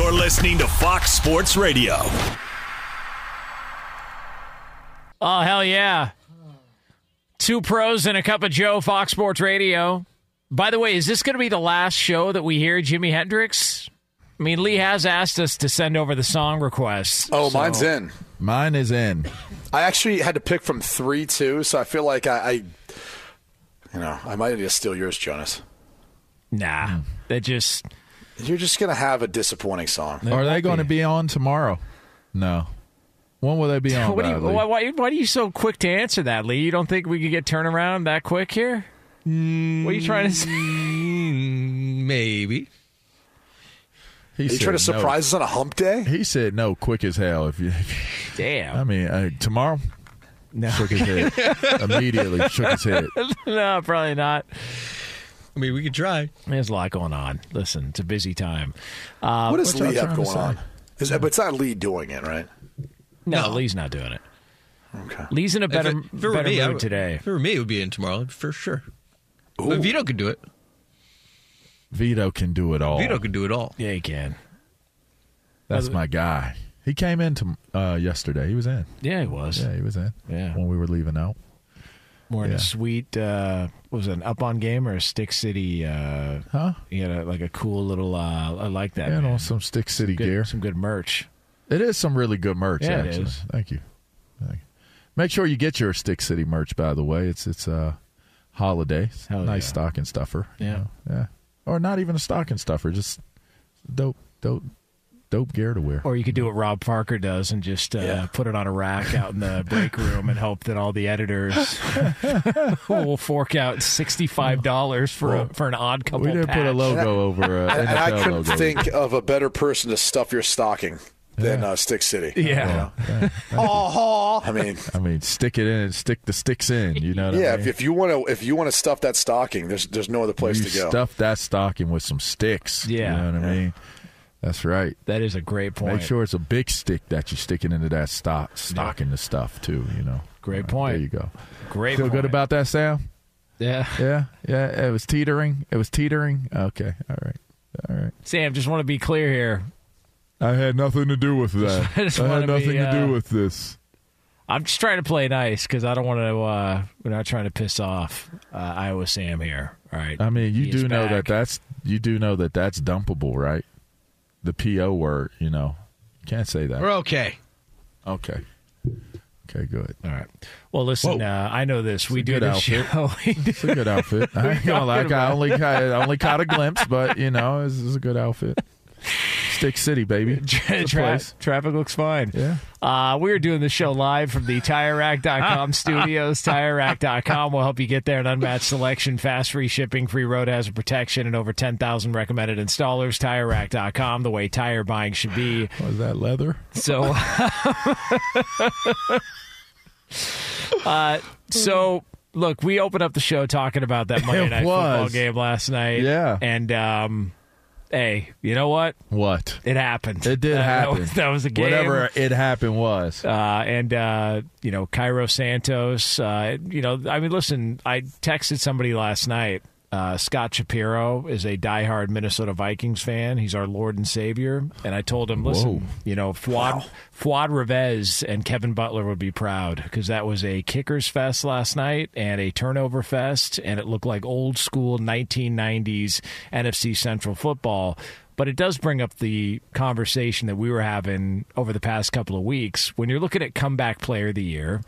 You're listening to Fox Sports Radio. Oh, hell yeah. Two pros and a cup of Joe, Fox Sports Radio. By the way, is this going to be the last show that we hear Jimi Hendrix? I mean, Lee has asked us to send over the song requests. Oh, so- mine's in. Mine is in. I actually had to pick from three, too, so I feel like I, I you know, I might need to steal yours, Jonas. Nah, that just. You're just going to have a disappointing song. Are they going to be on tomorrow? No. When will they be on? What do you, Bradley? why, why, why are you so quick to answer that, Lee? You don't think we could get turnaround that quick here? What are you trying to say? Maybe. He Are you said trying to no. surprise us on a hump day? He said no, quick as hell. If you, Damn. I mean, uh, tomorrow. No. Shook his head immediately. Shook his head. no, probably not. I mean, we could try. There's a lot going on. Listen, it's a busy time. Uh, what does Lee have going on? Is, but it's not Lee doing it, right? no, No. Lee's not doing it. Okay. Lee's in a better, if it, if better me, mood would- today. If it were me, it would be in tomorrow for sure. But Vito could do it. Vito can do it all. Vito can do it all. Yeah, he can. That's my guy. He came in to, uh, yesterday. He was in. Yeah, he was. Yeah, he was in. Yeah. When we were leaving out. Wearing Yeah. a sweet, uh, what was it, an up on game or a Stick City? Uh, Huh? You had a, like a cool little, uh, I like that. And man. on some Stick City good, gear. Some good merch. It is some really good merch, Yeah, it actually. is. Thank you. Thank you. Make sure you get your Stick City merch, by the way. It's it's uh holiday. It's a Hell nice yeah. stocking stuffer. you Yeah. know. Yeah. Or not even a stocking stuffer, just dope dope dope gear to wear. Or you could do what Rob Parker does and just uh, Yeah. put it on a rack out in the break room and hope that all the editors will fork out sixty-five dollars for a, for an odd couple. we didn't put a logo over uh, And, and I couldn't logo. think of a better person to stuff your stocking than uh, Stick City. Yeah. I mean, I mean, stick it in and stick the sticks in. You know what yeah. I If, mean? if you want to, if you want to stuff that stocking, there's there's no other place you to go. stuff that stocking with some sticks. Yeah. You know what I mean? That's right. That is a great point. Make sure it's a big stick that you're sticking into that stock, stocking the stuff too. You know. Great Uh, point. There you go. Great. Feel point. good about that, Sam? Yeah. Yeah, yeah. It was teetering. It was teetering. Okay. All right. All right. Sam, just want to be clear here. I had nothing to do with that. I I had nothing be, to uh, do with this. I'm just trying to play nice because I don't want to. Uh, we're not trying to piss off uh, Iowa Sam here. All right. I mean, you He do know back. that that's you do know that that's dumpable, right? The PO word, you know. Can't say that. We're okay. Okay. Okay, good. All right. Well, listen. Whoa. Uh, I know this. We a do good this outfit. show. It's a good outfit. I ain't gonna like. I only caught, I only caught a glimpse, but you know, it's, it's a good outfit. Stick City, baby. It's a Tra- traffic looks fine. Yeah. Uh, we're doing the show live from the TireRack.com studios. TireRack.com will help you get there. An unmatched selection, fast free shipping, free road hazard protection, and over 10,000 recommended installers. TireRack.com, the way tire buying should be. Was that leather? So, uh, so look, we opened up the show talking about that Monday It Night Football game last night. Yeah. and um, hey, you know what? What? It happened. It did Uh, that happen. was- That was, a game. Whatever it happened was. Uh, and uh, you know, Cairo Santos. Uh, you know, I mean, listen, I texted somebody last night. Uh, Scott Shapiro is a diehard Minnesota Vikings fan. He's our Lord and Savior. And I told him, listen, Whoa. you know, Fuad, Fuad Reveiz and Kevin Butler would be proud because that was a kickers fest last night and a turnover fest, and it looked like old school 1990s NFC Central football. But it does bring up the conversation that we were having over the past couple of weeks. When you're looking at comeback player of the year,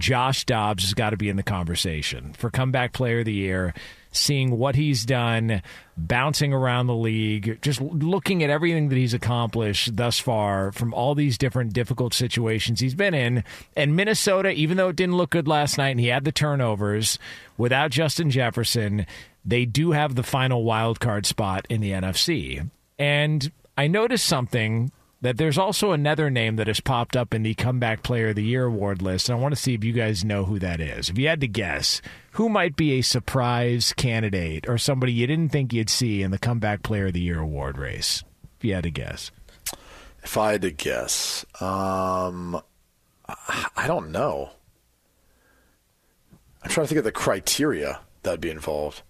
Josh Dobbs has got to be in the conversation for comeback player of the year. Seeing what he's done, bouncing around the league, just looking at everything that he's accomplished thus far from all these different difficult situations he's been in. And Minnesota, even though it didn't look good last night and he had the turnovers, without Justin Jefferson, they do have the final wild card spot in the NFC. And I noticed something that there's also another name that has popped up in the Comeback Player of the Year award list. And I want to see if you guys know who that is. If you had to guess, who might be a surprise candidate or somebody you didn't think you'd see in the Comeback Player of the Year award race? If you had to guess. If I had to guess, um, I don't know. I'm trying to think of the criteria that'd be involved.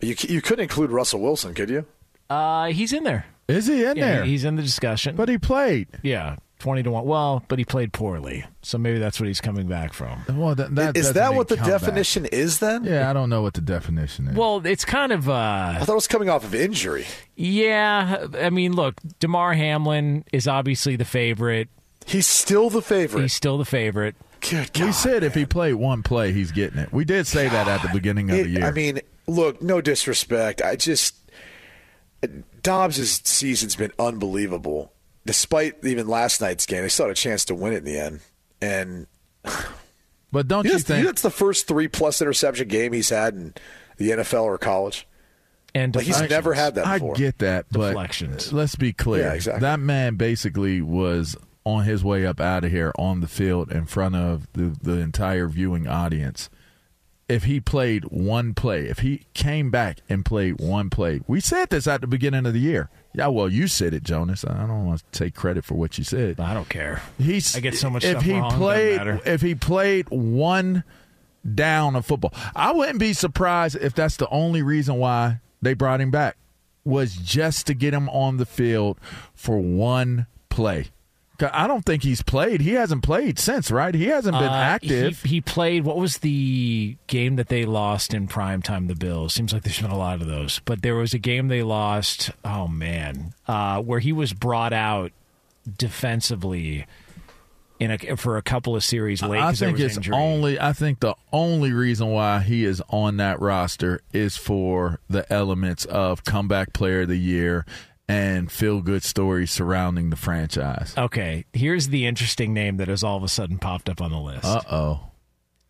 You you couldn't include Russell Wilson, could you? Uh, he's in there. Is he in Yeah, there? He's in the discussion. but he played. yeah, 20 to 1. Well, but he played poorly. So maybe that's what he's coming back from. Well, that, that Is doesn't that what the comeback. definition is then? Yeah, I don't know what the definition is. Well, it's kind of uh I thought it was coming off of injury. yeah, I mean, look, Damar Hamlin is obviously the favorite. He's still the favorite. He's still the favorite. Good we God, said if he played one play, he's getting it. We did say that at the beginning of It- the year. I mean, look, no disrespect. I just Dobbs' season's been unbelievable. Despite even last night's game, they still had a chance to win it in the end. And but don't you you think? that's the first three plus interception game he's had in the NFL or college. And Like he's never had that I get that, but Deflections. let's be clear. Yeah, exactly. That man basically was on his way up out of here on the field in front of the, the entire viewing audience. If he played one play, if he came back and played one play, we said this at the beginning of the year. Yeah, well, you said it, Jonas. I don't want to take credit for what you said. I don't care. He's I get so much if he wrong, played if he played one down of football. I wouldn't be surprised if that's the only reason why they brought him back was just to get him on the field for one play. I don't think he's played. He hasn't played since, right? He hasn't been Uh, active. He, he played. What was the game that they lost in prime time? The Bills. Seems like there's been a lot of those, but there was a game they lost. Oh man, uh, where he was brought out defensively in a for a couple of series late. I think it's injury. only. I think the only reason why he is on that roster is for the elements of comeback player of the year and feel good stories surrounding the franchise. Okay, here's the interesting name that has all of a sudden popped up on the list: Uh oh.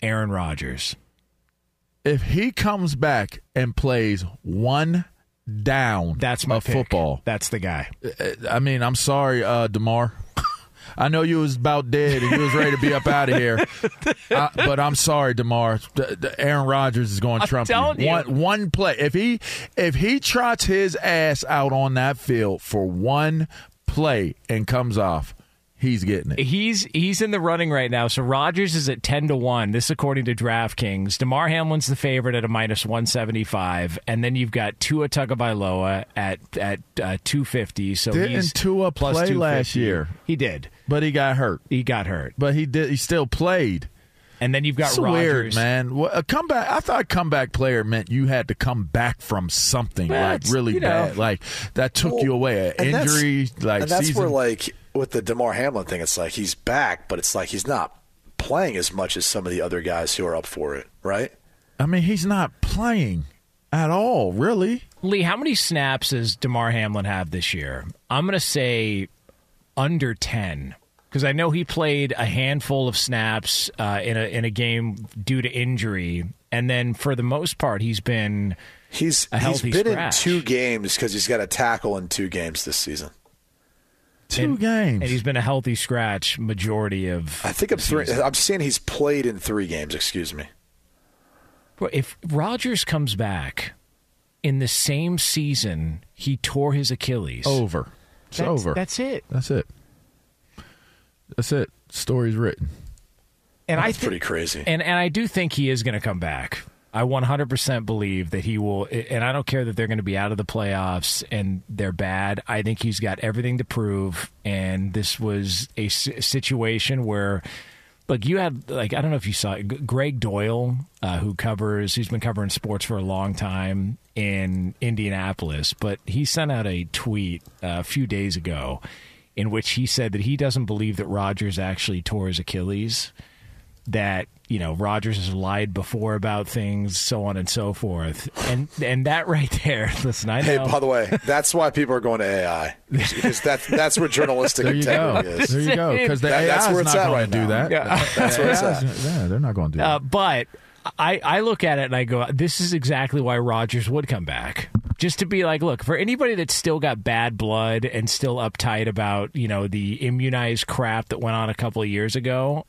Aaron Rodgers. If he comes back and plays one down That's my of football, That's the guy. I mean, I'm sorry, uh, Damar. I know you was about dead and you was ready to be up out of here, uh, but I'm sorry, Damar. The, the Aaron Rodgers is going to trump telling you. One one play. If he if he trots his ass out on that field for one play and comes off, he's getting it. He's he's in the running right now. So Rodgers is at ten to one. This according to DraftKings. Damar Hamlin's the favorite at a minus one seventy five, and then you've got Tua Tagovailoa at at uh, two fifty. So Didn't he's Tua plus play last year? He did. But he got hurt. He got hurt, But he did. He still played. and then you've got It's Rodgers. weird, man. A comeback. I thought comeback player meant you had to come back from something Well, like really you know. bad, like that took you away. An injury, like and that's season. where like with the Damar Hamlin thing, it's like he's back, but it's like he's not playing as much as some of the other guys who are up for it, right? I mean, he's not playing at all, really. Lee, how many snaps does Damar Hamlin have this year? I'm going to say under ten because I know he played a handful of snaps uh, in a in a game due to injury, and then for the most part, he's been He's A he's healthy been scratch. in two games because he's got a tackle in two games this season. Two and- games. and he's been a healthy scratch majority of. I think I'm the three. season. I'm saying he's played in three games. Excuse me. Bro, If Rodgers comes back in the same season he tore his Achilles, over. It's that's, over. That's it. That's it. That's it. Story's written. And I That's thi- pretty crazy. And and I do think he is going to come back. I 100% believe that he will and I don't care that they're going to be out of the playoffs and they're bad. I think he's got everything to prove and this was a situation where Look, you had like I don't know if you saw it, Gregg Doyle, uh, who covers, he's been covering sports for a long time in Indianapolis, but he sent out a tweet uh, a few days ago in which he said that he doesn't believe that Rodgers actually tore his Achilles that you know Rodgers has lied before about things, so on and so forth, and and that right there. Listen, I Hey, by the way, that's why people are going to AI because that's that's where journalistic There you go. integrity is. There you go. Because the That- AI that's where is it's not going right to do now. that. Yeah. That's where it's at. Yeah, they're not going to do Uh, that. but I, I look at it and I go, this is exactly why Rodgers would come back. Just to be like, look, for anybody that's still got bad blood and still uptight about, you know, the immunized crap that went on a couple of years ago.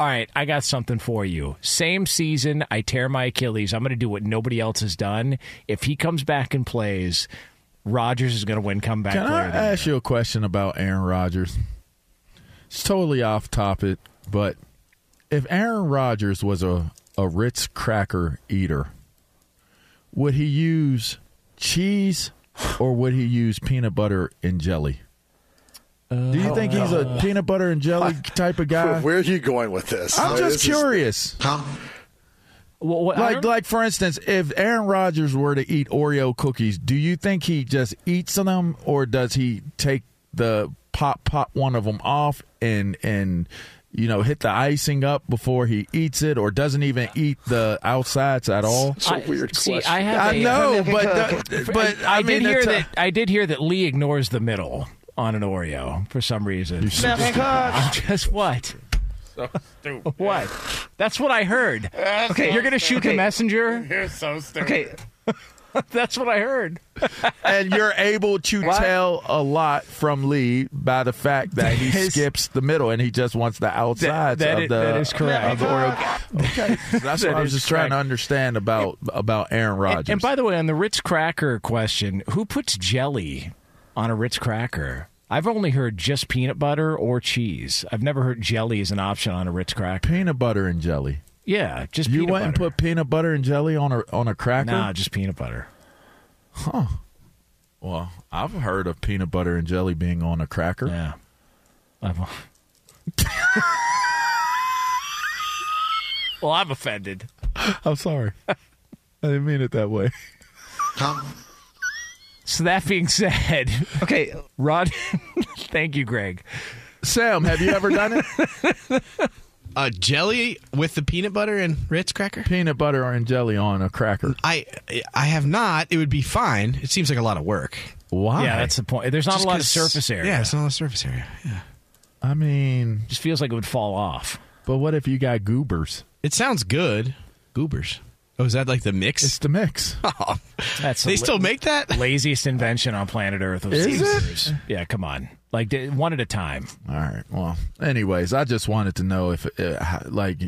All right, I got something for you. Same season, I tear my Achilles. I'm going to do what nobody else has done. If he comes back and plays, Rodgers is going to win comeback Can I ask you a question about Aaron Rodgers? It's totally off topic, but if Aaron Rodgers was a, a Ritz cracker eater, would he use cheese or would he use peanut butter and jelly? Do you think he's a peanut butter and jelly type of guy? Where are you going with this? I'm Uh, just this is- curious. Well, what- Like, like for instance, if Aaron Rodgers were to eat Oreo cookies, do you think he just eats them, or does he take the pop pop one of them off and and you know hit the icing up before he eats it, or doesn't even eat the outsides at all? It's a I- weird see, question. I have I a- know, but the, but I, I, mean, did hear a- that. I did hear that Lee ignores the middle on an Oreo for some reason. I'm just what? What? That's what I heard. Okay, you're gonna shoot the messenger. You're so stupid. Okay. That's what I heard. and you're able to tell a lot from Lee by the fact that he His- skips the middle and he just wants the outsides that of is- the that is correct. of the Oreo. Okay, that's That what I was is just trying to understand about about Aaron Rodgers. And, and by the way, on the Ritz cracker question, who puts jelly on a Ritz cracker? I've only heard just peanut butter or cheese. I've never heard jelly as an option on a Ritz cracker. peanut butter and jelly. Yeah, just You peanut went and butter. put peanut butter and jelly on a on a cracker. Nah, just peanut butter. Huh. Well, I've heard of peanut butter and jelly being on a cracker. Yeah. I'm- well, I'm offended. I'm sorry. I didn't mean it that way. So that being said, Okay. Rod, thank you, Greg. Sam, have you ever done it? Uh, jelly with the peanut butter and Ritz cracker. peanut butter and jelly on a cracker. I I have not. It would be fine. It seems like a lot of work. Why? Yeah, that's the point. There's not Just a lot of surface area. Yeah, it's not a lot of surface area. Yeah. I mean, just feels like it would fall off. but what if you got goobers? It sounds good. Goobers. Oh, is that like the mix? It's the mix. Oh, That's they the still make that? laziest invention on planet Earth. Was Is goobers. Yeah, come on. Like one at a time. All right. Well, anyways, I just wanted to know if, uh, like,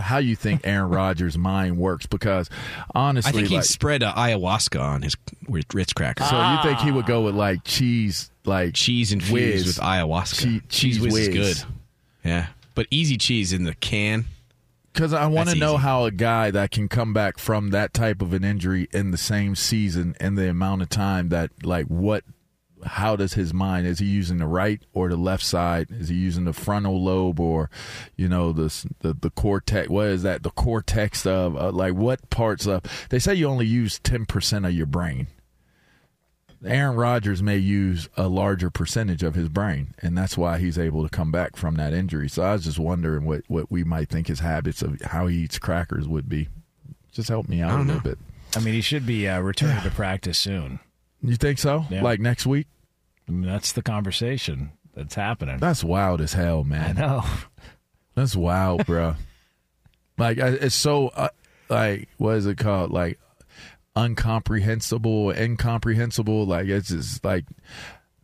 how you think Aaron Rodgers' mind works because honestly, I think he'd like, spread uh, ayahuasca on his Ritz cracker. so you think he would go with like cheese, like cheese infused whiz. with ayahuasca. Che- cheese whiz, is good. Yeah, but easy cheese in the can. Because I want to know easy. how a guy that can come back from that type of an injury in the same season in the amount of time that, like, what, how does his mind? Is he using the right or the left side? Is he using the frontal lobe or, you know, the the, the cortex? What is that? The cortex of, uh, like, what parts of? They say you only use ten percent of your brain. Aaron Rodgers may use a larger percentage of his brain, and that's why he's able to come back from that injury. So I was just wondering what, what we might think his habits of how he eats crackers would be. Just help me out a little know. bit. I mean, he should be uh, returning to practice soon. You think so? Yeah. Like next week? I mean, that's the conversation that's happening. That's wild as hell, man. I know. That's wild, bro. like it's so uh, like what is it called? Like uncomprehensible, incomprehensible. Like it's just like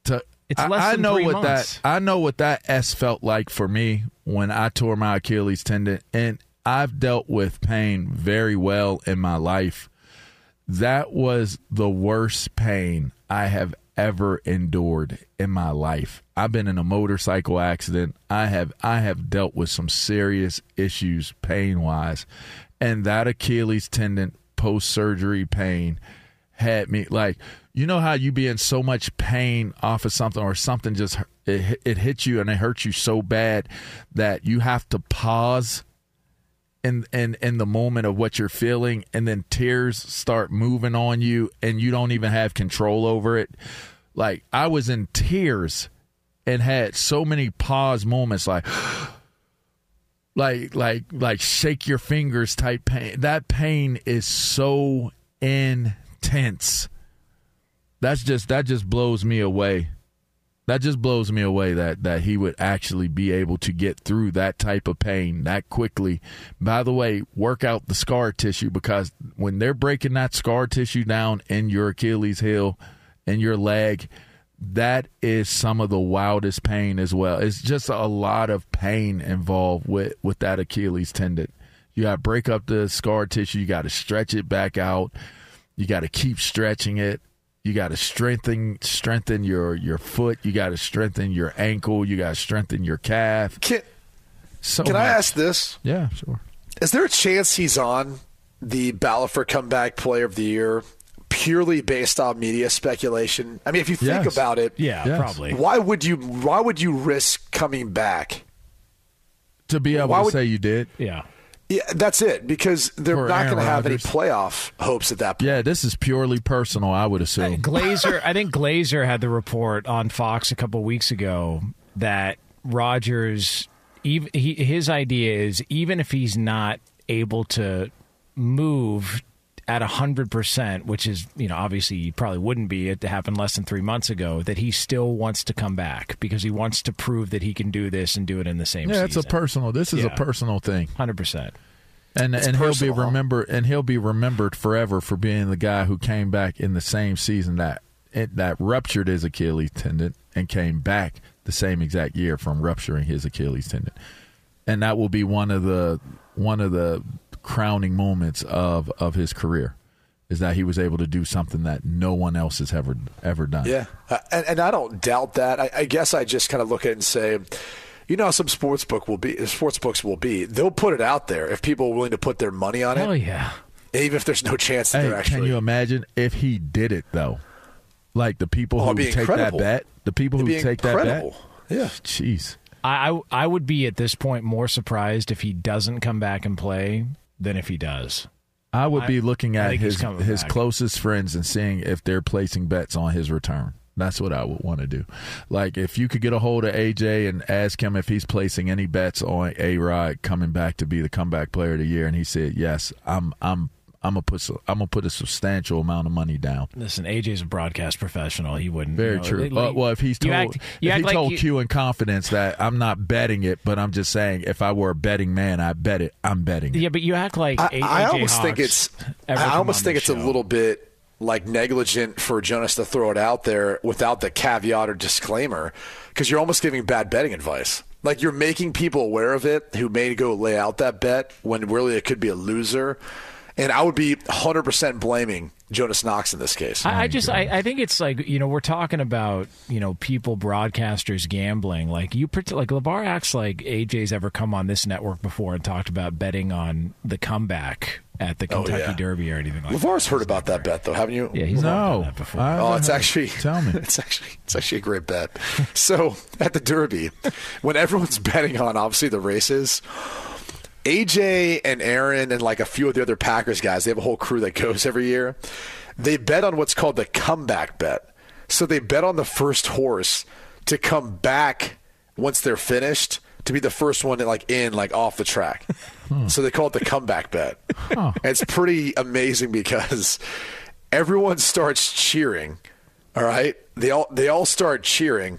to. It's I, less I than know what months. that I know what that S felt like for me when I tore my Achilles tendon, and I've dealt with pain very well in my life. That was the worst pain I have ever endured in my life. I've been in a motorcycle accident. I have I have dealt with some serious issues pain wise. And that Achilles tendon post surgery pain had me like you know how you be in so much pain off of something or something just it, it hits you and it hurts you so bad that you have to pause in in in the moment of what you're feeling and then tears start moving on you and you don't even have control over it. Like i was in tears and had so many pause moments like like like like shake your fingers type pain. That pain is so intense. That's just that just blows me away. That just blows me away that that he would actually be able to get through that type of pain that quickly. By the way, work out the scar tissue because when they're breaking that scar tissue down in your Achilles heel and your leg, that is some of the wildest pain as well. It's just a lot of pain involved with with that Achilles tendon. You got to break up the scar tissue, you got to stretch it back out. You got to keep stretching it. You got to strengthen strengthen your your foot. You got to strengthen your ankle. You got to strengthen your calf. Can, So can I ask this? Yeah, sure. Is there a chance he's on the ballot for comeback player of the year purely based on media speculation? I mean, if you think Yes. about it, Yeah, Yes. probably. why would you why would you risk coming back? To be able Why to would- say you did. Yeah. Yeah, that's it because they're For not going to have any playoff hopes at that point. Yeah, this is purely personal. I would assume. Glazer, I think Glazer had the report on Fox a couple weeks ago that Rodgers, even he, his idea is even if he's not able to move at hundred percent, which is you know obviously he probably wouldn't be. It happened less than three months ago. That he still wants to come back because he wants to prove that he can do this and do it in the same. Season. Yeah, it's a personal. This is a personal thing, hundred percent. and It's and he'll be huh? remembered. And he'll be remembered forever for being the guy who came back in the same season that it, that ruptured his Achilles tendon and came back the same exact year from rupturing his Achilles tendon, and that will be one of the one of the crowning moments of of his career. Is that he was able to do something that no one else has ever ever done? Yeah, uh, and, and I don't doubt that. I, I guess I just kind of look at it and say, you know, some sports book will be sports books will be. They'll put it out there if people are willing to put their money on Oh it, Oh yeah. even if there's no chance that Hey, they're actually. can you imagine if he did it though? Like the people Oh, who it'd be take that bet, the people It'd who be take that bet. Yeah. Jeez. I, I I would be at this point more surprised if he doesn't come back and play than if he does. I would be looking at his his back. closest friends and seeing if they're placing bets on his return. That's what I would want to do. Like if you could get a hold of AJ and ask him if he's placing any bets on A Rod coming back to be the comeback player of the year, and he said yes, I'm I'm I'm gonna put so- I'm gonna put a substantial amount of money down. Listen, AJ's a broadcast professional. He wouldn't. Very you know, true. it- Well, well, if he's you told, act- you if he like told you- Q in confidence that I'm not betting it, but I'm just saying if I were a betting man, I bet it. I'm betting it. Yeah, but you act like I, A- I AJ almost think it's. I almost think this it's a little bit like negligent for Jonas to throw it out there without the caveat or disclaimer, because you're almost giving bad betting advice. Like you're making people aware of it who may go lay out that bet when really it could be a loser. And I would be 100% blaming Jonas Knox in this case. I, I just, I, I think it's like you know we're talking about you know people broadcasters gambling. Like you, like LaVar acts like AJ's ever come on this network before and talked about betting on the comeback at the Oh, Kentucky yeah. Derby or anything like. that. LaVar's heard about that bet though, haven't you? Yeah, he's never no, done that before. Oh, it's actually Tell me. It's actually it's actually a great bet. So at the Derby, when everyone's betting on obviously the races, AJ and Aaron and like a few of the other Packers guys, they have a whole crew that goes every year. They bet on what's called the comeback bet. So they bet on the first horse to come back once they're finished to be the first one to, like in like off the track. Hmm. So they call it the comeback bet. And it's pretty amazing because everyone starts cheering. All right, they all they all start cheering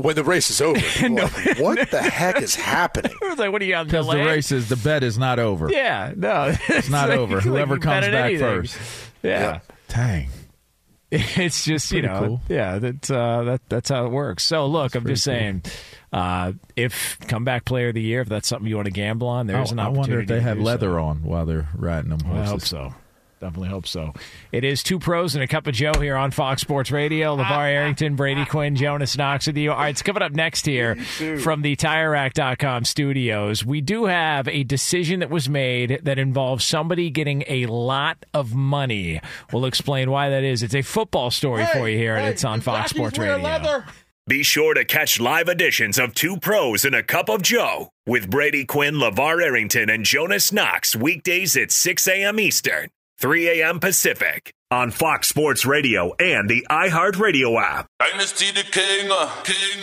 when the race is over. People are like, what the heck is happening? I was like, what are you on Because the delay? race is the bet is not over. Yeah, no, it's not like- over. Whoever you comes bet back anything. first. Yeah. Dang. It's just you know, cool. yeah, that uh, that that's how it works. So look, I'm just saying, uh, if comeback player of the year, if that's something you want to gamble on, there's I, an I wonder if they to have do so. leather on while they're riding them I horses. hope so. Definitely hope so. It is two pros and a cup of Joe here on Fox Sports Radio. LaVar Arrington, Brady Quinn, Jonas Knox with you. All right, it's coming up next here from the TireRack.com studios. We do have a decision that was made that involves somebody getting a lot of money. We'll explain why that is. It's a football story for you here, and it's on Fox Sports Radio. Be sure to catch live editions of Two Pros and a Cup of Joe with Brady Quinn, LaVar Arrington, and Jonas Knox weekdays at 6 a.m. Eastern, 3 a.m. Pacific on Fox Sports Radio and the iHeartRadio app. Dynasty the king, uh, king.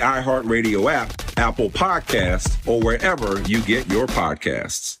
iHeartRadio app, Apple Podcasts, or wherever you get your podcasts.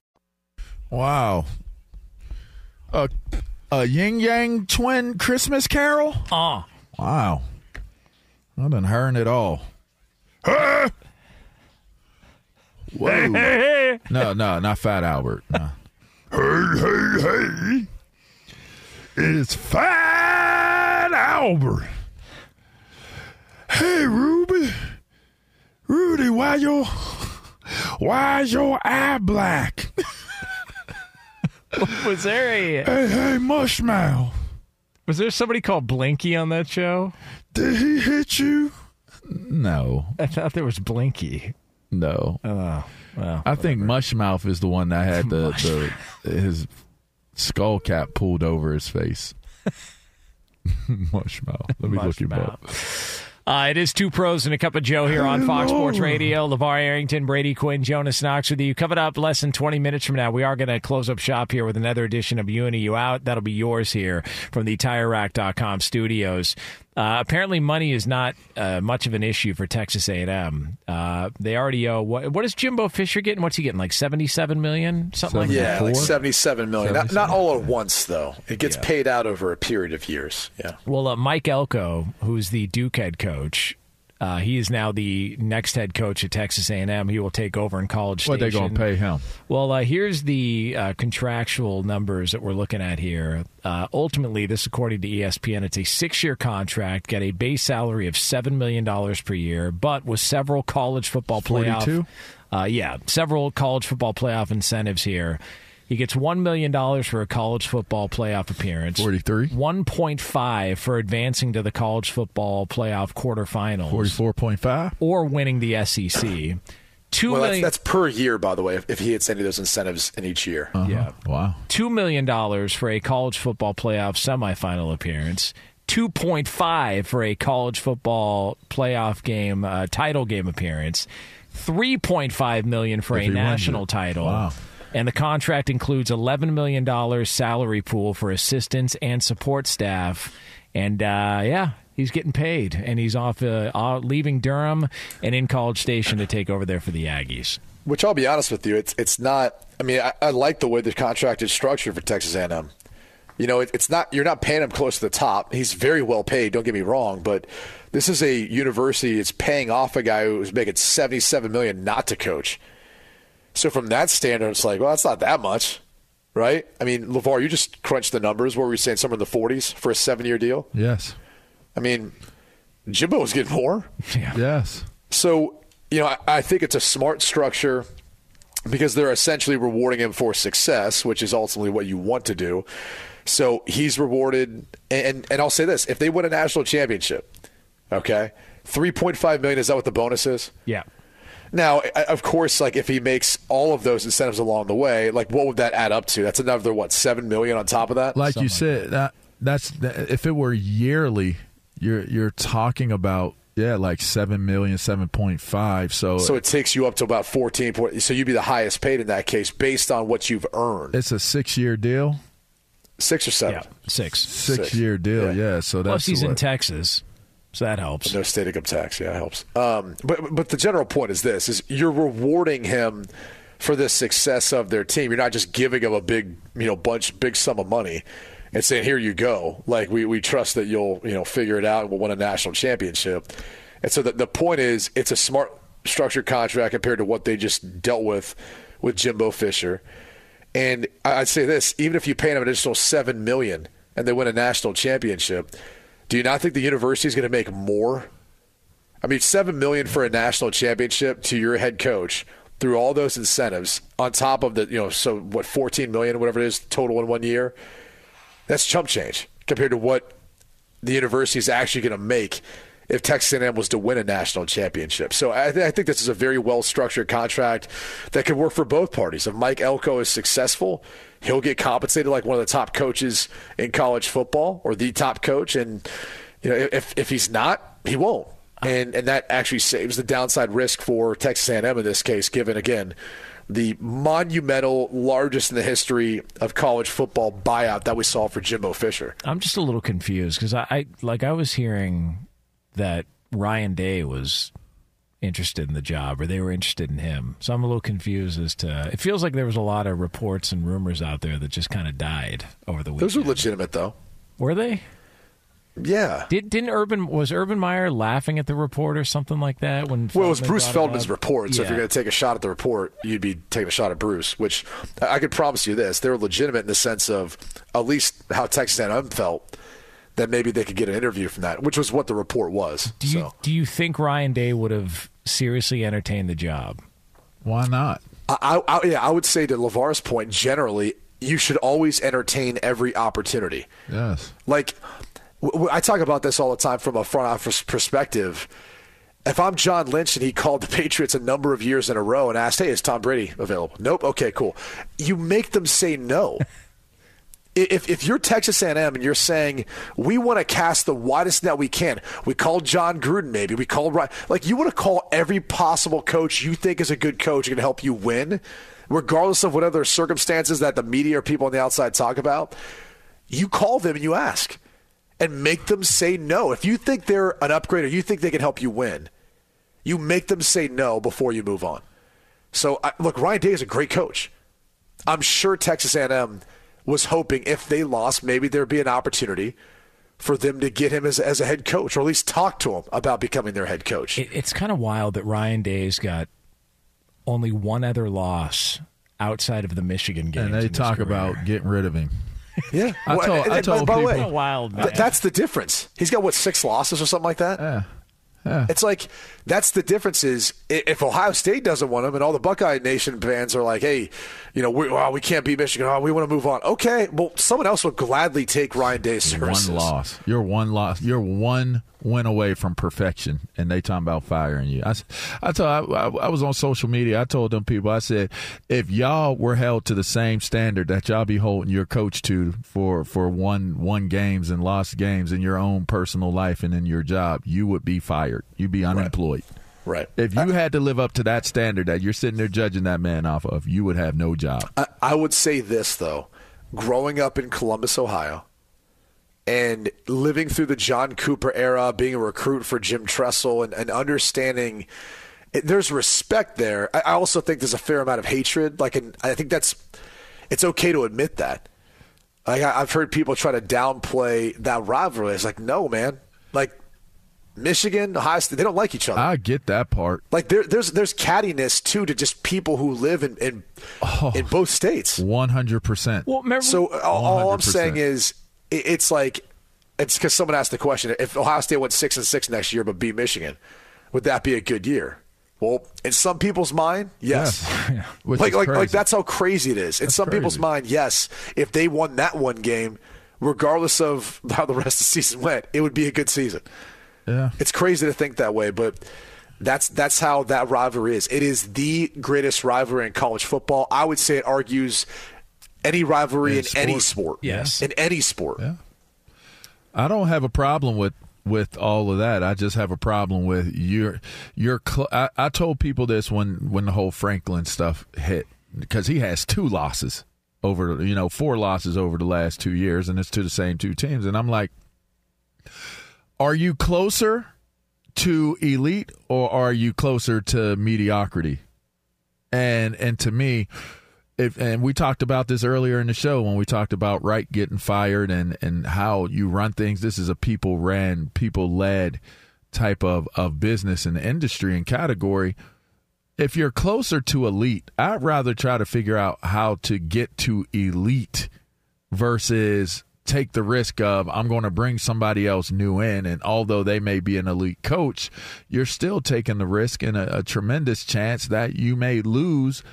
Wow. A a yin yang twin Christmas carol? Oh. Wow. I done heard it all. Whoa. No, no, not Fat Albert. No. Hey, hey, hey. It's Fat Albert. Hey, Ruby. Rudy, why your why is your eye black? was there a Hey, hey, Mushmouth. was there somebody called Blinky on that show? Did he hit you? No, I thought there was Blinky. no. Oh, well, I think Mushmouth is the one that had the, the his skull cap pulled over his face. Mushmouth. Let me look him up. Uh, it is two pros and a cup of Joe here on Fox Sports Radio. LaVar Arrington, Brady Quinn, Jonas Knox with you. Coming up less than 20 minutes from now, we are going to close up shop here with another edition of You and You Out. That'll be yours here from the TireRack.com studios. Uh, apparently, money is not uh, much of an issue for Texas A&M. Uh, they already owe what? What is Jimbo Fisher getting? What's he getting? Like seventy-seven million, something like yeah, that. like seventy-seven million. Not, not all at once, though. It gets paid out over a period of years. Yeah. Well, uh, Mike Elko, who's the Duke head coach, uh, he is now the next head coach at Texas A&M. He will take over in College What they gonna pay him? Well, uh, here's the uh, contractual numbers that we're looking at here. Uh, ultimately, this according to ESPN, it's a six-year contract, get a base salary of seven million dollars per year, but with several college football playoff. 42? Uh, yeah, several college football playoff incentives here. He gets one million dollars for a college football playoff appearance. Forty-three. One point five for advancing to the college football playoff quarterfinals. Forty-four point five. Or winning the SEC. Two well, million- that's, that's per year, by the way, if, if he hits any of those incentives in each year. Yeah. Wow. two million dollars for a college football playoff semifinal appearance. Two point five for a college football playoff game uh, title game appearance. Three point five million for If a national title. Wow. And the contract includes eleven million dollars salary pool for assistants and support staff. And uh, yeah, he's getting paid, and he's off, uh, uh, leaving Durham and in College Station to take over there for the Aggies. Which I'll be honest with you, it's it's not. I mean, I, I like the way the contract is structured for Texas A&M. You know, it, it's not you're not paying him close to the top. He's very well paid. Don't get me wrong, but this is a university. that's paying off a guy who's making seventy seven million not to coach. So from that standard, it's like, well, that's not that much, right? I mean, LaVar, you just crunched the numbers. What were we saying? Somewhere in the forties for a seven year deal. Yes. I mean, Jimbo was getting more. Yes. So, you know, I, I think it's a smart structure because they're essentially rewarding him for success, which is ultimately what you want to do. So he's rewarded, and and I'll say this: if they win a national championship, okay, three point five million is that what the bonus is? Yeah. Now, of course, like if he makes all of those incentives along the way, like what would that add up to? That's another what seven million on top of that. Like you said, that that's that, if it were yearly, you're you're talking about yeah, like seven million, seven point five. So So it takes you up to about fourteen. point- So you'd be the highest paid in that case based on what you've earned. it's a six year deal. Six or seven. Yeah, six. Six, year deal, yeah. So that's Plus, he's in Texas, so that helps. No state income tax, yeah, it helps. Um, but but the general point is this: is you're rewarding him for the success of their team. You're not just giving him a big you know bunch big sum of money and saying here you go. Like we, we trust that you'll you know figure it out we'll win a national championship. And so the, the point is it's a smart structured contract compared to what they just dealt with with Jimbo Fisher. And I'd say this: even if you pay him an additional seven million and they win a national championship, do you not think the university is going to make more? I mean, seven million for a national championship to your head coach through all those incentives on top of the you know so what fourteen million whatever it is total in one year. That's chump change compared to what the university is actually going to make if Texas A&M was to win a national championship. So I, th- I think this is a very well structured contract that could work for both parties. If Mike Elko is successful, he'll get compensated like one of the top coaches in college football or the top coach, and you know if if he's not, he won't. And and that actually saves the downside risk for Texas A&M in this case, given again the monumental, largest in the history of college football buyout that we saw for Jimbo Fisher. I'm just a little confused because I, I like I was hearing that Ryan Day was interested in the job or they were interested in him. So I'm a little confused as to it feels like there was a lot of reports and rumors out there that just kind of died over the weekend. Those were legitimate, though. Were they? Yeah. Did didn't Urban was Urban Meyer laughing at the report or something like that when Well, it was Bruce Feldman's report. So if you're going to take a shot at the report, you'd be taking a shot at Bruce. Which I could promise you this: they're legitimate in the sense of at least how Texas A&M felt that maybe they could get an interview from that, which was what the report was. Do you do you think Ryan Day would have seriously entertain the job? Why not? I, I, I, yeah, I would say to LaVar's point, generally, you should always entertain every opportunity. Yes. Like, w- w- I talk about this all the time from a front office perspective. If I'm John Lynch and he called the Patriots a number of years in a row and asked, "Hey, is Tom Brady available?" Nope. Okay, cool. You make them say no. if if you're Texas A&M and you're saying we want to cast the widest net we can, we call Jon Gruden maybe we call right like you want to call every possible coach you think is a good coach and can help you win, regardless of what other circumstances that the media or people on the outside talk about. You call them and you ask, and make them say no. If you think they're an upgrade or you think they can help you win, you make them say no before you move on. So I, look, Ryan Day is a great coach. I'm sure Texas A&M was hoping if they lost, maybe there'd be an opportunity for them to get him as, as a head coach, or at least talk to him about becoming their head coach. It, it's kind of wild that Ryan Day's got only one other loss outside of the Michigan game. And they talk about getting rid of him. Yeah, I Well, told, and- I told by the people. way, wild, th- that's the difference. He's got what six losses or something like that. Yeah. Yeah. It's like that's the difference. Is if Ohio State doesn't want him, and all the Buckeye Nation fans are like, "Hey, you know, we, oh, we can't beat Michigan. Oh, we want to move on." Okay, well, someone else would gladly take Ryan Day's services. One loss. You're one loss. You're one win away from perfection, and they talking about firing you. I, I told. I, I was on social media. I told them people. I said, if y'all were held to the same standard that y'all be holding your coach to for for one one games and lost games in your own personal life and in your job, you would be fired. You'd be unemployed. Right. If you had to live up to that standard that you're sitting there judging that man off of, you would have no job. I, I would say this though, growing up in Columbus, Ohio, and living through the John Cooper era, being a recruit for Jim Tressel, and, and understanding it, there's respect there. I, I also think there's a fair amount of hatred. Like, and I think that's it's okay to admit that. Like, I, I've heard people try to downplay that rivalry. It's like, no, man. Like, Michigan, Ohio State, they don't like each other. I get that part. Like there, there's there's cattiness too to just people who live in in, oh. in both states. One hundred percent. Well, remember, So all, all I'm saying is it, it's like it's because someone asked the question: if Ohio State went six and six next year but beat Michigan, would that be a good year? Well, in some people's mind, yes. Which like like like that's how crazy it is. In That's some people's mind, yes. If they won that one game, regardless of how the rest of the season went, it would be a good season. Yeah. It's crazy to think that way, but that's that's how that rivalry is. It is the greatest rivalry in college football. I would say it argues any rivalry in, In any sport. sport. Yes. In any sport. Yeah. I don't have a problem with with all of that. I just have a problem with your your. Cl- I, I told people this when when the whole Franklin stuff hit because he has two losses over you know four losses over the last two years, and it's to the same two teams, and I'm like, are you closer to elite or are you closer to mediocrity? And and to me, if and we talked about this earlier in the show when we talked about Wright getting fired and and how you run things. This is a people ran, people led type of of business and industry and category. If you're closer to elite, I'd rather try to figure out how to get to elite versus take the risk of I'm going to bring somebody else new in and although they may be an elite coach, you're still taking the risk and a, a tremendous chance that you may lose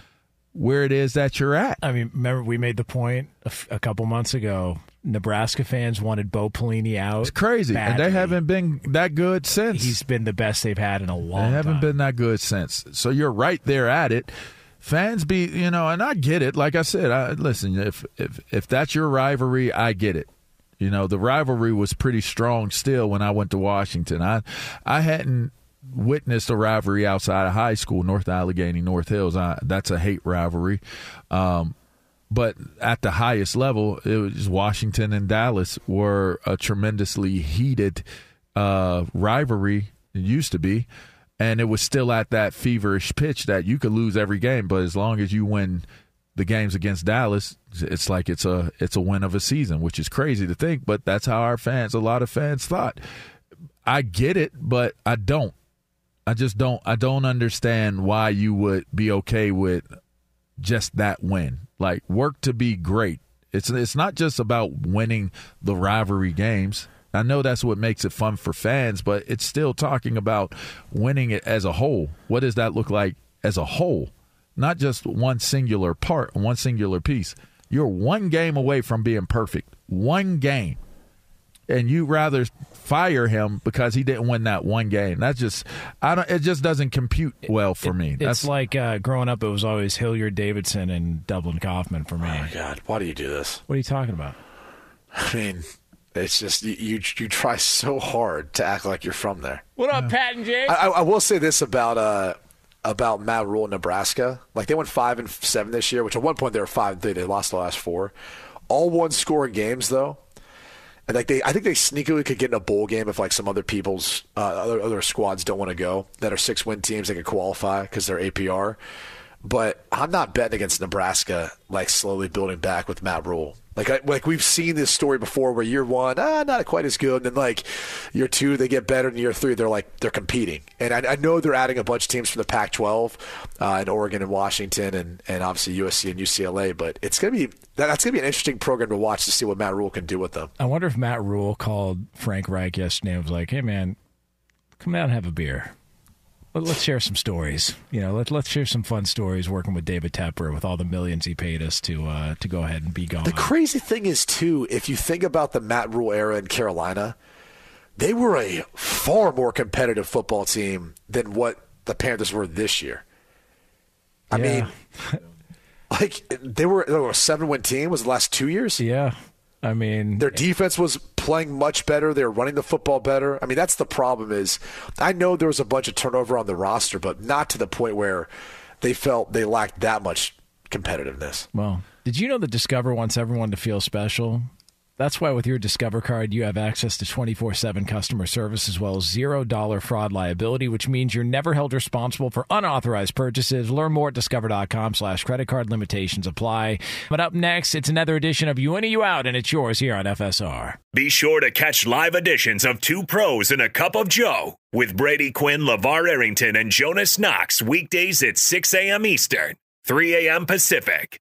where it is that you're at. I mean, remember we made the point a, f- a couple months ago. Nebraska fans wanted Bo Pelini out. It's crazy, and they haven't been that good since. He's been the best they've had in a long They haven't time. been that good since. So you're right there at it. Fans be, you know, and I get it. Like I said, I listen. If if if that's your rivalry, I get it. You know, the rivalry was pretty strong still when I went to Washington. I I hadn't witnessed a rivalry outside of high school, North Allegheny, North Hills. I, that's a hate rivalry. Um, but at the highest level, it was Washington and Dallas were a tremendously heated uh, rivalry. It used to be, and it was still at that feverish pitch that you could lose every game, but as long as you win the games against Dallas, it's like it's a it's a win of a season, which is crazy to think, but that's how our fans, a lot of fans thought. I get it, but I don't. I just don't. I don't understand why you would be okay with just that win. Like work to be great. It's it's not just about winning the rivalry games. I know that's what makes it fun for fans, but it's still talking about winning it as a whole. What does that look like as a whole? Not just one singular part, one singular piece. You're one game away from being perfect. One game. And you rather fire him because he didn't win that one game. That's just I don't it just doesn't compute well for me. It's That's like uh, growing up, it was always Hilliard Davidson and Dublin Coffman for me. Oh my God, why do you do this? What are you talking about? I mean, it's just you, you. You try so hard to act like you're from there. What up, Pat and Jake? I, I, I will say this about uh about Matt Rhule Nebraska. Like they went five and seven this year, which at one point they were five. and three. They lost the last four. All one score games though. And like they, I think they sneakily could get in a bowl game if like some other people's uh, other other squads don't want to go that are six win teams. They could qualify because they're APR. But I'm not betting against Nebraska like slowly building back with Matt Rhule. Like I, like we've seen this story before where year one, ah, not quite as good, and then like year two they get better, and year three they're like they're competing. And I, I know they're adding a bunch of teams from the Pac-12, uh, in Oregon and Washington, and and obviously USC and UCLA. But it's gonna be that, that's gonna be an interesting program to watch to see what Matt Rhule can do with them. I wonder if Matt Rhule called Frank Reich yesterday and was like, "Hey, man, come out and have a beer. Let- Let's share some stories. You know, let, let's share some fun stories working with David Tepper with all the millions he paid us to uh, to go ahead and be gone." The crazy thing is too, if you think about the Matt Rhule era in Carolina, they were a far more competitive football team than what the Panthers were this year. I Yeah. mean, like they were, they were a seven-win team. Was the last two years? Yeah, I mean, their defense was playing much better. They were running the football better. I mean, that's the problem. Is I know there was a bunch of turnover on the roster, but not to the point where they felt they lacked that much competitiveness. Well, did you know that Discover wants everyone to feel special? That's why with your Discover card, you have access to 24 7 customer service as well as $0 fraud liability, which means you're never held responsible for unauthorized purchases. Learn more at discover.com slash credit card limitations apply. But up next, it's another edition of You In and You Out, and it's yours here on FSR. Be sure to catch live editions of Two Pros and a Cup of Joe with Brady Quinn, LaVar Arrington, and Jonas Knox weekdays at 6 a.m. Eastern, 3 a.m. Pacific.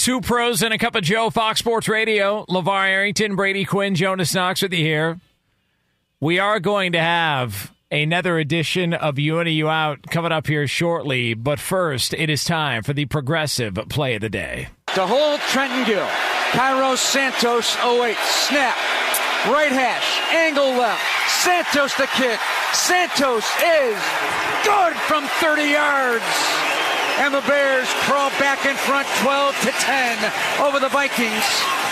Two pros and a cup of Joe, Fox Sports Radio. LaVar Arrington, Brady Quinn, Jonas Knox with you here. We are going to have another edition of You and You Out coming up here shortly. But first, it is time for the progressive play of the day. To hold Trenton Gill. Cairo Santos 08. Snap. Right hash. Angle left. Santos the kick. Santos is good from 30 yards. And the Bears crawl back in front 12 to 10 over the Vikings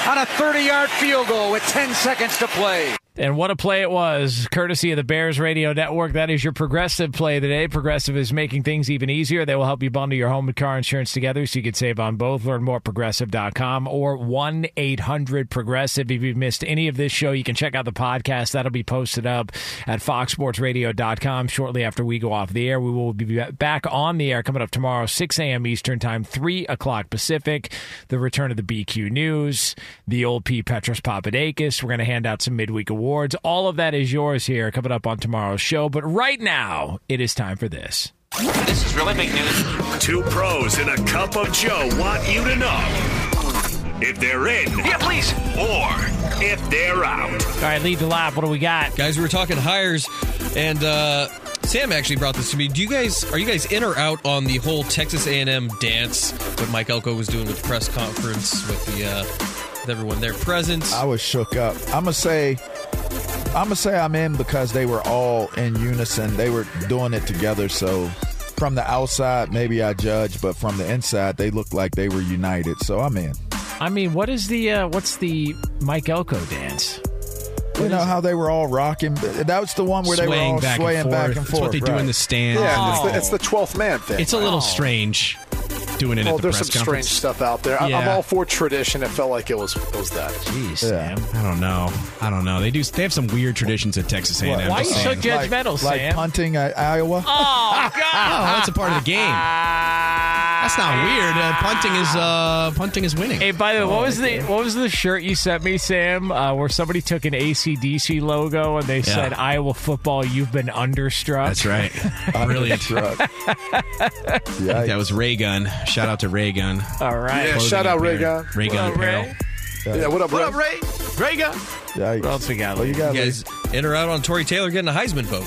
on a 30 yard field goal with 10 seconds to play. And what a play it was, courtesy of the Bears Radio Network. That is your progressive play today. Progressive is making things even easier. They will help you bundle your home and car insurance together so you can save on both. Learn more at progressive.com or 1 800 Progressive. If you've missed any of this show, you can check out the podcast. That'll be posted up at foxsportsradio.com shortly after we go off the air. We will be back on the air coming up tomorrow, 6 a.m. Eastern Time, 3 o'clock Pacific. The return of the BQ News, the old P. Petros Papadakis. We're going to hand out some midweek awards. All of that is yours here coming up on tomorrow's show. But right now, it is time for this. This is really big news. Two pros and a cup of Joe want you to know if they're in. Yeah, please. Or if they're out. All right, lead the lap. What do we got? Guys, we were talking hires, and uh, Sam actually brought this to me. Do you guys are you guys in or out on the whole Texas A&M dance? What Mike Elko was doing with the press conference with the uh, with everyone there present. I was shook up. I'm gonna say, I'm gonna say I'm in because they were all in unison. They were doing it together. So from the outside, maybe I judge, but from the inside, they looked like they were united. So I'm in. I mean, what is the uh, what's the Mike Elko dance? You know how they were all rocking? That was the one where they were Swaying all back and swaying forth. back and It's forth. what they do right. in the stands. Yeah, it's, the, it's the 12th man thing. It's a little strange doing it well, at oh, the there's press some strange stuff out there. I- I'm all for tradition. It felt like it was it was that. Jeez, Sam. I don't know. I don't know. They do. They have some weird traditions at Texas A&M. What? just saying. like, Like punting at Iowa? Oh, Oh, that's a part of the game. That's not weird. Uh, punting is uh, punting is winning. Hey, by the way, what Oh, was the what was the shirt you sent me, Sam? Uh, where somebody took an ACDC logo and they said Iowa football, you've been understruck. That's right. Brilliant. Understruck. I think that was Ray Gun. Shout out to Ray Gun. All right. Yeah, shout out Ray apparel. Gun. Ray What Gun up, Ray? apparel. Yeah, what up, Ray? Ray? Ray Gun. Yikes. What else we got? Well, you got You guys in or out on Tory Taylor getting a Heisman vote?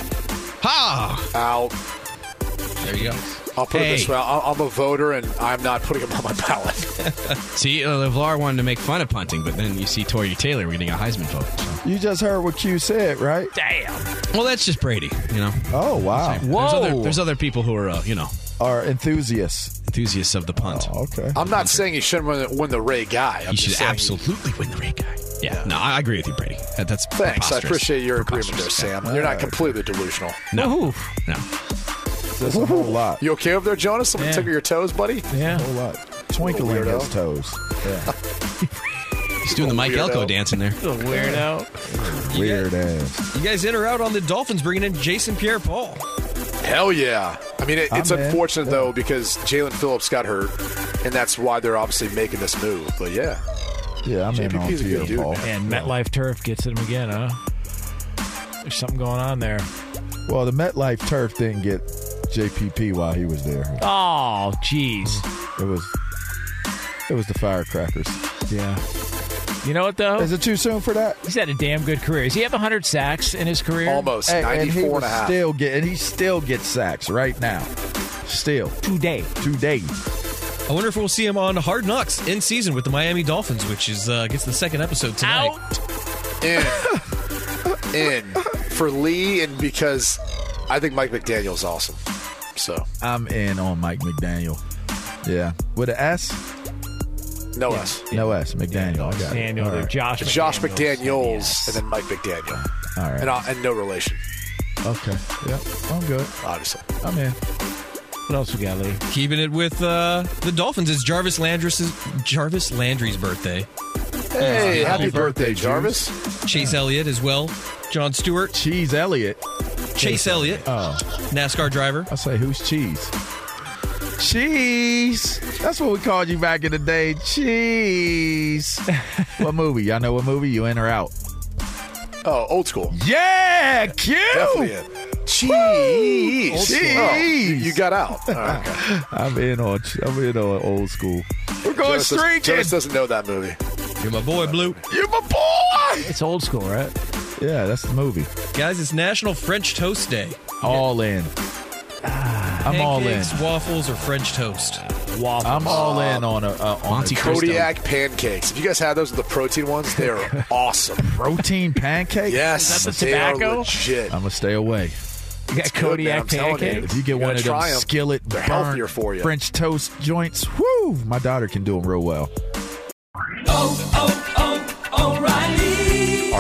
Ha! Out. There you go. I'll put it this way: I- I'm a voter, and I'm not putting him on my ballot. See, uh, LaVar wanted to make fun of punting, but then you see Tory Taylor getting a Heisman vote. so. You just heard what Q said, right? Damn. Well, that's just Brady, you know. Oh wow. There's other, there's other people who are, uh, you know, Are enthusiasts. enthusiasts of the punt. Oh, okay. I'm not saying he shouldn't win, win the Ray Guy. I'm you should saying- absolutely win the Ray Guy. Yeah, no, I I agree with you, Brady. That, that's Thanks. I appreciate your agreement there, Preposterous. Sam. You're not completely delusional. No, no. That's a whole lot. You okay over there, Jonas? Someone Yeah. tickle your toes, buddy? Yeah. A whole lot. Twinkling Weirdo. his toes. Yeah. He's doing the Mike Weirdo. Elko dance in there. The weirdo. Weird ass. You guys in or out on the Dolphins bringing in Jason Pierre-Paul? Hell yeah. I mean, it, it's I'm in. unfortunate, though, because Jaelan Phillips got hurt, and that's why they're obviously making this move. But yeah. Yeah, I'm in on JPP's a good Pierre dude, Paul. man. And MetLife Turf gets him again, huh? There's something going on there. Well, the MetLife turf didn't get JPP while he was there. Oh, jeez. It was it was the firecrackers. Yeah. You know what though? Is it too soon for that? He's had a damn good career. Does he have 100 sacks in his career? Almost. Hey, and he 94 and a half. still get and he still gets sacks right now. Still today. today. I wonder if we'll see him on Hard Knocks in season with the Miami Dolphins, which is uh, gets the second episode tonight. Out. In. in. For Lee, and because I think Mike McDaniel's awesome. So, I'm in on Mike McDaniel. Yeah, with an S, no S. no S. McDaniel. I got it. Daniel, right. Josh It's Josh McDaniels. McDaniels, Yes. and then Mike McDaniel. All right. And, uh, and no relation, Okay. Yep. I'm good. obviously. I'm in. What else we got, Lee? Keeping it with uh, the Dolphins, it's Jarvis Landry's Jarvis Landry's birthday. Hey, happy, happy birthday, birthday, Jarvis. Chase Elliott as well. John Stewart, Cheese Elliott. Chase Elliott, Oh, NASCAR driver. I say who's cheese? Cheese. That's what we called you back in the day. Cheese. what movie? Y'all know what movie? You in or out? Oh, old school. Yeah, Q. Definitely in. Cheese. Old. Oh, you- Cheese. you got out. All right. I'm in on. I'm in on old school. We're going Jonas, does, streaking. Jonas doesn't know that movie. You're my boy, Blue. You're my boy. It's old school, right? Yeah, that's the movie. Guys, it's National French Toast Day. All in. I'm all in. Pancakes, waffles, or French toast. Waffles. I'm all in on a, uh, on Monte a Cristo. Kodiak pancakes. If you guys have those with the protein ones, they are awesome. protein pancake. Yes, Is that the they are tobacco? legit. I'm gonna stay away. You got It's good, man, Kodiak I'm telling you. pancakes. If you get gotta one of them try 'em. skillet They're burnt for you. French toast joints, whoo! My daughter can do them real well. Oh, oh, O'Reilly.